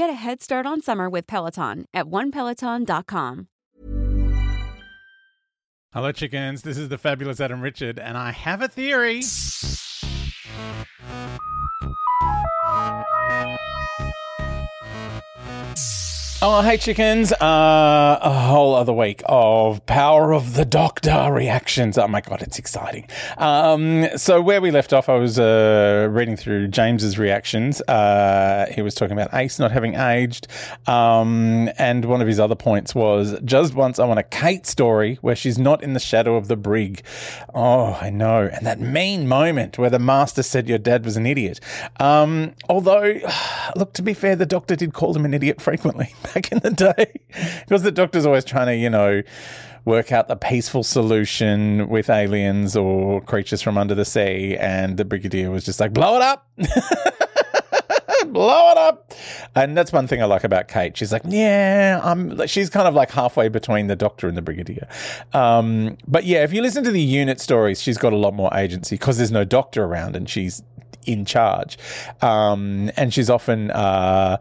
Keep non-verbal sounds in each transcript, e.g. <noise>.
Get a head start on summer with Peloton at onepeloton.com. Hello, chickens. This is the fabulous Adam Richard, and I have a theory. Oh, hey, chickens. Uh, a whole other week of Power of the Doctor reactions. Oh, my God, it's exciting. Um, so, where we left off, I was uh, reading through James's reactions. Uh, he was talking about Ace not having aged. Um, and one of his other points was just once I want a Kate story where she's not in the shadow of the brig. Oh, I know. And that mean moment where the master said your dad was an idiot. Um, although, look, to be fair, the doctor did call him an idiot frequently <laughs> back in the day because the doctor's always trying to, you know, work out the peaceful solution with aliens or creatures from under the sea. And the brigadier was just like, blow it up. <laughs> <laughs> blow it up. And that's one thing I like about Kate. She's like, yeah, I'm. She's kind of like halfway between the Doctor and the Brigadier. Um, but yeah, if you listen to the UNIT stories, she's got a lot more agency because there's no Doctor around, and she's in charge. Um, and she's often uh,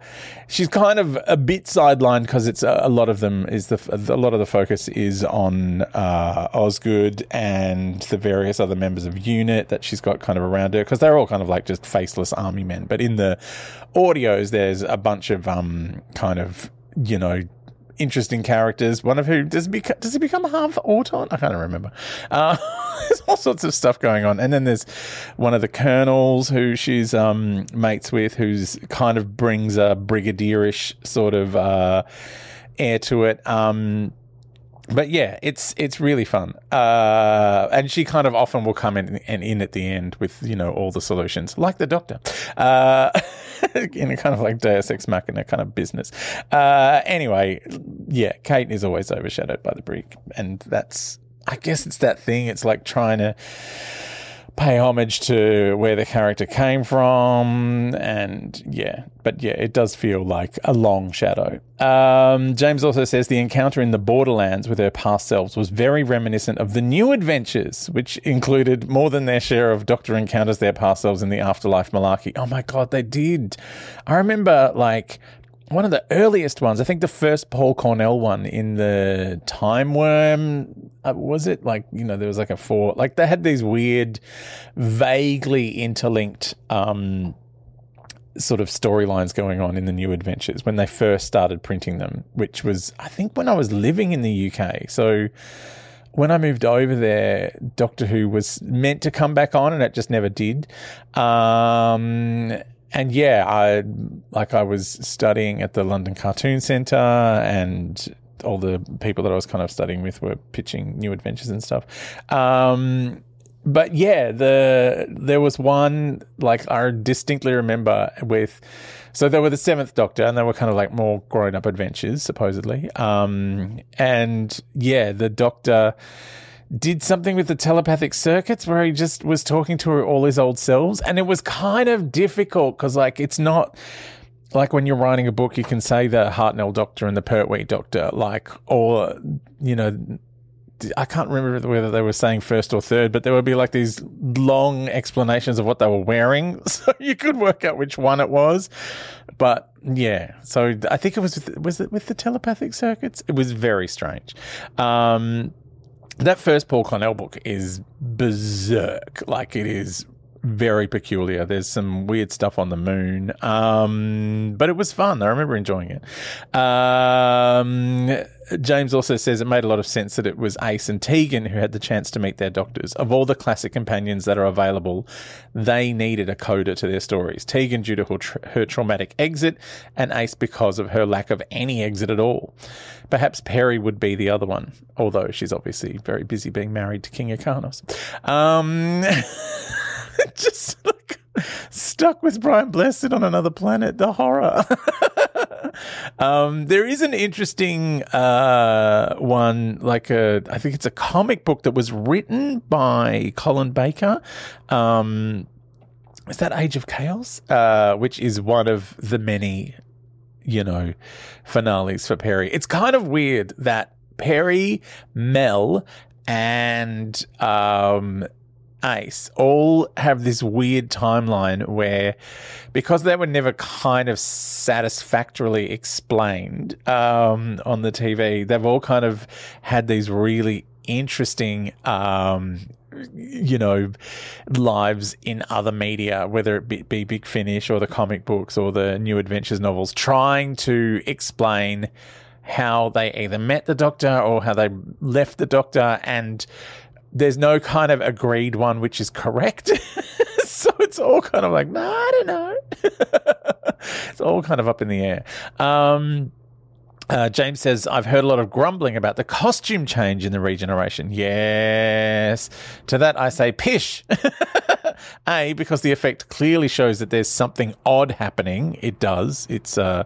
she's kind of a bit sidelined because it's a, a, lot of them is the a lot of the focus is on uh, Osgood and the various other members of UNIT that she's got kind of around her because they're all kind of like just faceless army men. But in the audios, there's a bunch of um, kind of you know interesting characters. One of who does he become, does he become half Auton? I can't remember. Uh, <laughs> there's all sorts of stuff going on, and then there's one of the colonels who she's um, mates with, who's kind of brings a brigadierish sort of uh, air to it. Um, but yeah, it's it's really fun, uh, and she kind of often will come in and in at the end with you know all the solutions, like the Doctor, uh, <laughs> in a kind of like Deus Ex Machina kind of business. Uh, anyway, yeah, Kate is always overshadowed by the Brig, and that's I guess it's that thing. It's like trying to pay homage to where the character came from. And yeah, but yeah, it does feel like a long shadow. Um, James also says the encounter in the Borderlands with her past selves was very reminiscent of the new adventures, which included more than their share of Doctor encounters their past selves in the afterlife malarkey. Oh my God, they did. I remember like one of the earliest ones. I think the first Paul Cornell one in the Timewyrm uh, was it? Like you know, there was like a four. Like they had these weird, vaguely interlinked. Um, sort of storylines going on in the new adventures when they first started printing them, which was, I think, when I was living in the UK. So when I moved over there, Doctor Who was meant to come back on and it just never did. Um, and yeah, I like I was studying at the London Cartoon Centre, and all the people that I was kind of studying with were pitching new adventures and stuff. Um, but yeah, the there was one like I distinctly remember with. So they were the seventh Doctor, and they were kind of like more grown-up adventures, supposedly. Um, and yeah, the Doctor did something with the telepathic circuits where he just was talking to all his old selves. And it was kind of difficult because, like, it's not like when you're writing a book, you can say the Hartnell Doctor and the Pertwee Doctor, like, or, you know, I can't remember whether they were saying first or third, but there would be like these long explanations of what they were wearing. <laughs> So you could work out which one it was. But yeah, so I think it was, with, was it with the telepathic circuits? It was very strange. Um, that first Paul Cornell book is berserk. Like it is very peculiar. There's some weird stuff on the moon, um, but it was fun. I remember enjoying it. Um, James also says it made a lot of sense that it was Ace and Tegan who had the chance to meet their doctors. Of all the classic companions that are available, they needed a coda to their stories. Tegan due to her, tra- her traumatic exit, and Ace because of her lack of any exit at all. Perhaps Peri would be the other one, although she's obviously very busy being married to King Yrcanos. Um, <laughs> <laughs> just like stuck with Brian Blessed on another planet. The horror. <laughs> um, there is an interesting uh, one, like a, I think it's a comic book that was written by Colin Baker. Um, is that Age of Chaos? Uh, which is one of the many, you know, finales for Peri. It's kind of weird that Peri, Mel, and um, Ace all have this weird timeline where, because they were never kind of satisfactorily explained um, on the TV, they've all kind of had these really interesting. Um, you know, lives in other media, whether it be, be Big Finish or the comic books or the New Adventures novels, trying to explain how they either met the Doctor or how they left the Doctor and there's no kind of agreed one which is correct. <laughs> so it's all kind of like, nah, I don't know. <laughs> it's all kind of up in the air. Um, uh, James says, I've heard a lot of grumbling about the costume change in the regeneration. Yes. To that, I say, pish. <laughs> A, because the effect clearly shows that there's something odd happening. It does. It's uh,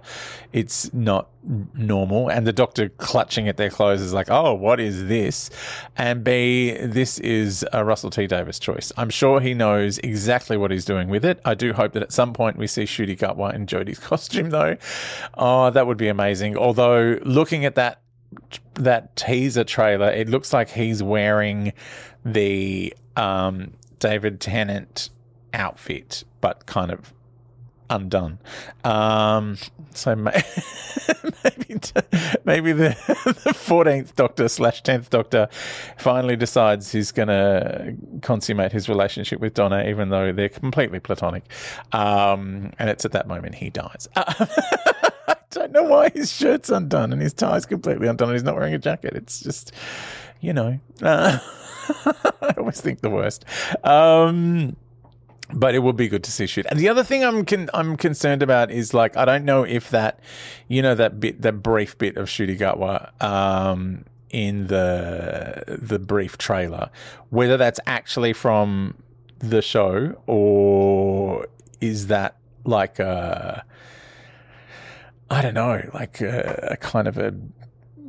it's not normal. And the doctor clutching at their clothes is like, oh, what is this? And B, this is a Russell T Davies choice. I'm sure he knows exactly what he's doing with it. I do hope that at some point we see Ncuti Gatwa in Jodie's <laughs> costume, though. Oh, that would be amazing. Although looking at that that teaser trailer, it looks like he's wearing the um, David Tennant outfit, but kind of undone. Um, so may- <laughs> maybe maybe <laughs> the fourteenth Doctor slash tenth Doctor finally decides he's going to consummate his relationship with Donna, even though they're completely platonic. Um, and it's at that moment he dies. <laughs> I don't know why his shirt's undone and his tie's completely undone and he's not wearing a jacket. It's just, you know, uh, I always think the worst. Um, but it would be good to see shoot. And the other thing I'm con- I'm concerned about is like I don't know if that, you know, that bit that brief bit of Ncuti Gatwa um, in the the brief trailer, whether that's actually from the show or is that like a I don't know, like a, a kind of a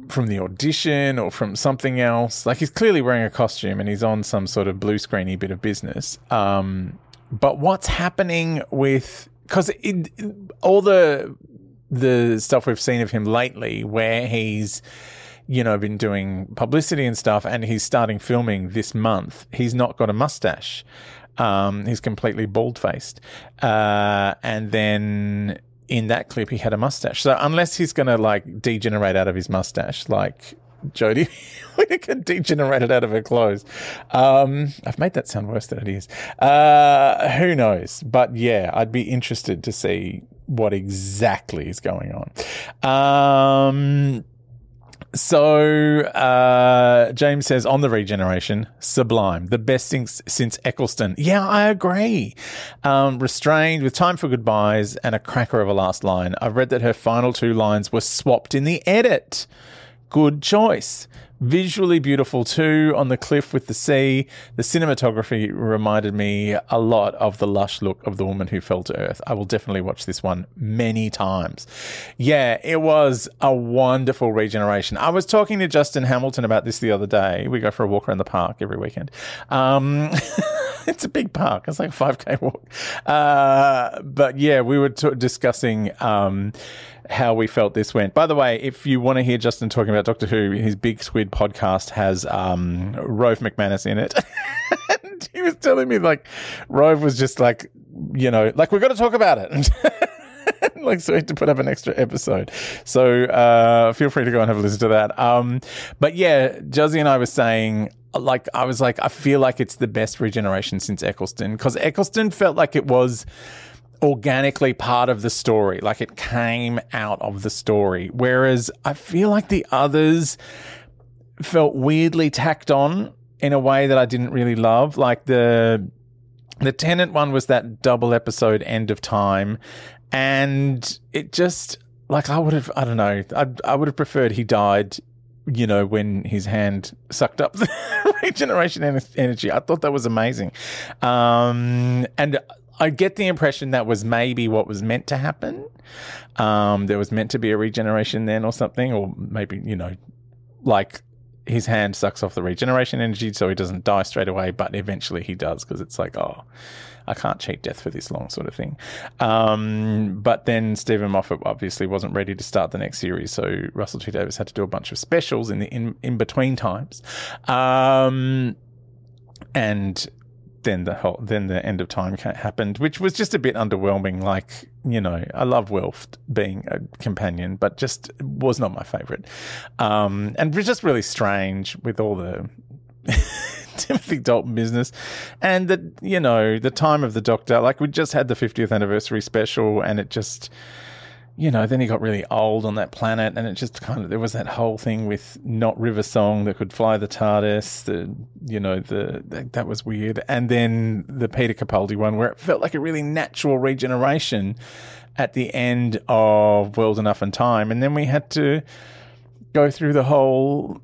from the audition or from something else. Like he's clearly wearing a costume and he's on some sort of blue screeny bit of business. Um, but what's happening with because all the the stuff we've seen of him lately, where he's you know been doing publicity and stuff, and he's starting filming this month, he's not got a mustache. Um, he's completely bald faced, uh, and then in that clip he had a mustache. So unless he's going to like degenerate out of his mustache, like Jodie Whittaker degenerated out of her clothes. Um, I've made that sound worse than it is. Uh, who knows? But yeah, I'd be interested to see what exactly is going on. Um, so uh, James says on the regeneration, sublime, the best thing since Eccleston. Yeah, I agree. Um, restrained with time for goodbyes and a cracker of a last line. I've read that her final two lines were swapped in the edit. Good choice. Visually beautiful too, on the cliff with the sea. The cinematography reminded me a lot of the lush look of The Woman Who Fell to Earth. I will definitely watch this one many times. Yeah, it was a wonderful regeneration. I was talking to Justin Hamilton about this the other day. We go for a walk around the park every weekend. Um, <laughs> <laughs> it's a big park. It's like a 5K walk. Uh, but yeah, we were t- discussing. Um, how we felt this went. By the way, if you want to hear Justin talking about Doctor Who, his Big Squid podcast has um, Rove McManus in it. <laughs> he was telling me, like, Rove was just like, you know, like, we've got to talk about it. <laughs> like so we had to put up an extra episode so uh, feel free to go and have a listen to that um, but yeah Josie and I were saying Uh, like I was like, I feel like it's the best regeneration since Eccleston because Eccleston felt like it was organically part of the story, like it came out of the story. Whereas I feel like the others felt weirdly tacked on in a way that I didn't really love. Like the the Tennant one was that double episode end of time, and it just like I would have I don't know I I would have preferred he died you know, when his hand sucked up <laughs> the regeneration energy. I thought that was amazing. Um, and I get the impression that was maybe what was meant to happen. Um, there was meant to be a regeneration then or something, or maybe, you know, like his hand sucks off the regeneration energy so he doesn't die straight away, but eventually he does because it's like, oh, I can't cheat death for this long, sort of thing. Um, but then Steven Moffat obviously wasn't ready to start the next series, so Russell T Davies had to do a bunch of specials in the in, in between times. Um, and then the whole then the end of time happened, which was just a bit underwhelming. Like you know, I love Wilf being a companion, but just was not my favorite, um, and was just really strange with all the <laughs> <laughs> Timothy Dalton business. And that, you know, the time of the Doctor, like we just had the 50th anniversary special and it just, you know, then he got really old on that planet and it just kind of, there was that whole thing with not River Song that could fly the TARDIS, the, you know, the, that, that was weird. And then the Peter Capaldi one where it felt like a really natural regeneration at the end of World Enough and Time. And then we had to go through the whole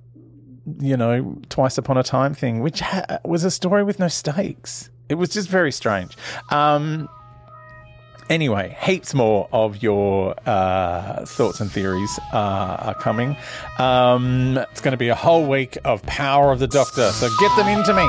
you know, Twice Upon a Time thing, which ha- was a story with no stakes. It was just very strange. Um, anyway, heaps more of your uh, thoughts and theories uh, are coming. Um, it's going to be a whole week of Power of the Doctor, so get them into me.